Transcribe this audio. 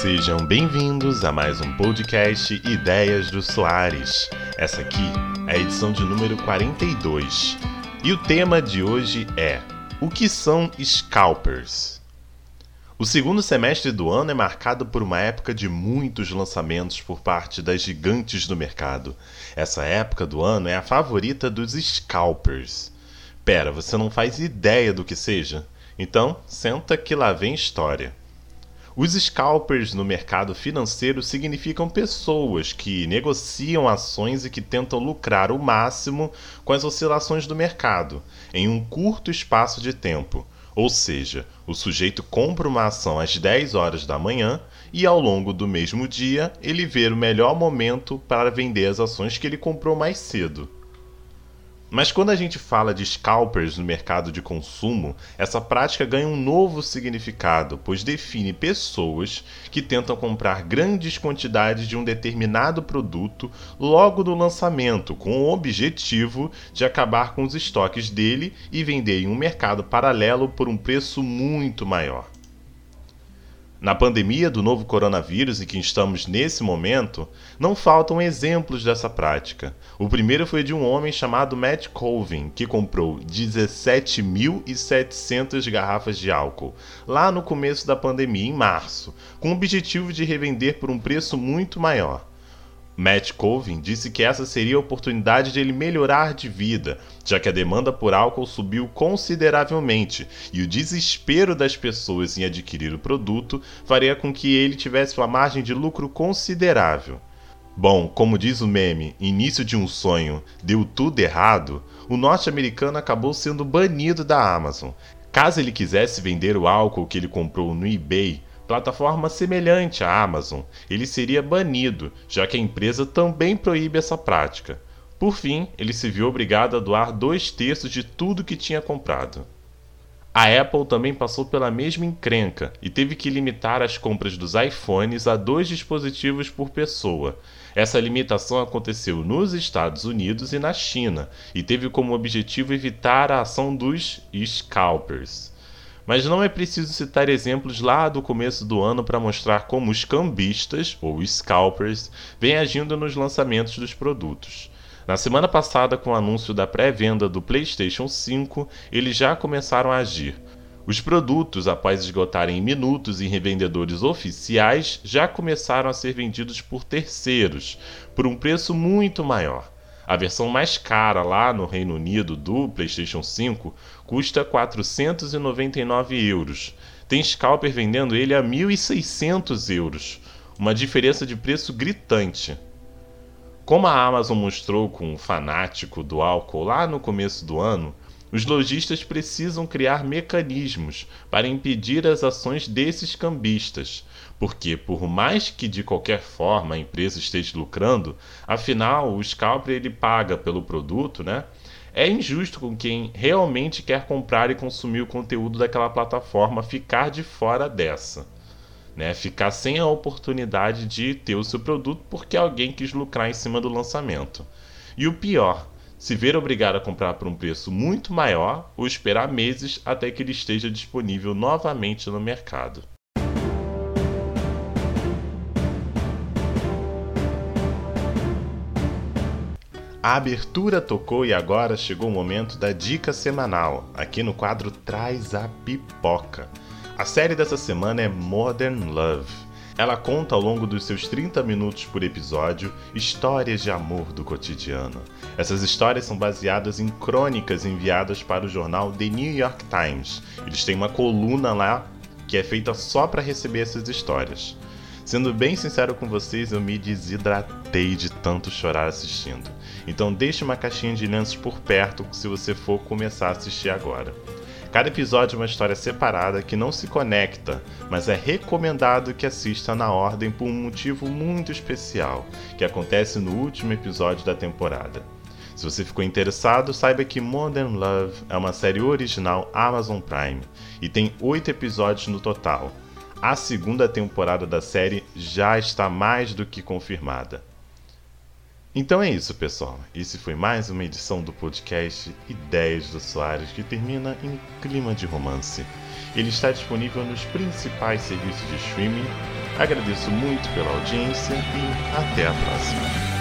Sejam bem-vindos a mais um podcast Ideias do Soares. Essa aqui é a edição de número 42. E o tema de hoje é: O que são scalpers? O segundo semestre do ano é marcado por uma época de muitos lançamentos por parte das gigantes do mercado. Essa época do ano é a favorita dos scalpers. Pera, você não faz ideia do que seja? Então, senta que lá vem história. Os scalpers no mercado financeiro significam pessoas que negociam ações e que tentam lucrar o máximo com as oscilações do mercado em um curto espaço de tempo. Ou seja, o sujeito compra uma ação às 10 horas da manhã e ao longo do mesmo dia ele vê o melhor momento para vender as ações que ele comprou mais cedo. Mas quando a gente fala de scalpers no mercado de consumo, essa prática ganha um novo significado, pois define pessoas que tentam comprar grandes quantidades de um determinado produto logo no lançamento, com o objetivo de acabar com os estoques dele e vender em um mercado paralelo por um preço muito maior. Na pandemia do novo coronavírus em que estamos nesse momento, não faltam exemplos dessa prática. O primeiro foi de um homem chamado Matt Colvin, que comprou 17.700 garrafas de álcool, lá no começo da pandemia, em março, com o objetivo de revender por um preço muito maior. Matt Colvin disse que essa seria a oportunidade de ele melhorar de vida, já que a demanda por álcool subiu consideravelmente e o desespero das pessoas em adquirir o produto faria com que ele tivesse uma margem de lucro considerável. Bom, como diz o meme, início de um sonho, deu tudo errado, o norte-americano acabou sendo banido da Amazon. Caso ele quisesse vender o álcool que ele comprou no eBay, plataforma semelhante à Amazon, ele seria banido, já que a empresa também proíbe essa prática. Por fim, ele se viu obrigado a doar dois terços de tudo que tinha comprado. A Apple também passou pela mesma encrenca e teve que limitar as compras dos iPhones a dois dispositivos por pessoa. Essa limitação aconteceu nos Estados Unidos e na China e teve como objetivo evitar a ação dos scalpers. Mas não é preciso citar exemplos lá do começo do ano para mostrar como os cambistas, ou scalpers, vêm agindo nos lançamentos dos produtos. Na semana passada, com o anúncio da pré-venda do PlayStation 5, eles já começaram a agir. Os produtos, após esgotarem em minutos em revendedores oficiais, já começaram a ser vendidos por terceiros, por um preço muito maior. A versão mais cara lá no Reino Unido do PlayStation 5 custa 499 euros. Tem scalper vendendo ele a 1.600 euros, uma diferença de preço gritante. Como a Amazon mostrou com o fanático do álcool lá no começo do ano, os lojistas precisam criar mecanismos para impedir as ações desses cambistas, porque por mais que de qualquer forma a empresa esteja lucrando, afinal o scalper ele paga pelo produto, né? É injusto com quem realmente quer comprar e consumir o conteúdo daquela plataforma ficar de fora dessa. Né, ficar sem a oportunidade de ter o seu produto porque alguém quis lucrar em cima do lançamento. E o pior, se ver obrigado a comprar por um preço muito maior ou esperar meses até que ele esteja disponível novamente no mercado. A abertura tocou e agora chegou o momento da dica semanal, aqui no quadro Traz a Pipoca. A série dessa semana é Modern Love ela conta ao longo dos seus 30 minutos por episódio histórias de amor do cotidiano. Essas histórias são baseadas em crônicas enviadas para o jornal The New York Times. Eles têm uma coluna lá que é feita só para receber essas histórias. Sendo bem sincero com vocês, eu me desidratei de tanto chorar assistindo. Então deixe uma caixinha de lenços por perto se você for começar a assistir agora. Cada episódio é uma história separada que não se conecta, mas é recomendado que assista na ordem por um motivo muito especial, que acontece no último episódio da temporada. Se você ficou interessado, saiba que Modern Love é uma série original Amazon Prime e tem oito episódios no total. A segunda temporada da série já está mais do que confirmada. Então é isso, pessoal. Esse foi mais uma edição do podcast Ideias do Soares, que termina em clima de romance. Ele está disponível nos principais serviços de streaming Agradeço muito pela audiência e até a próxima.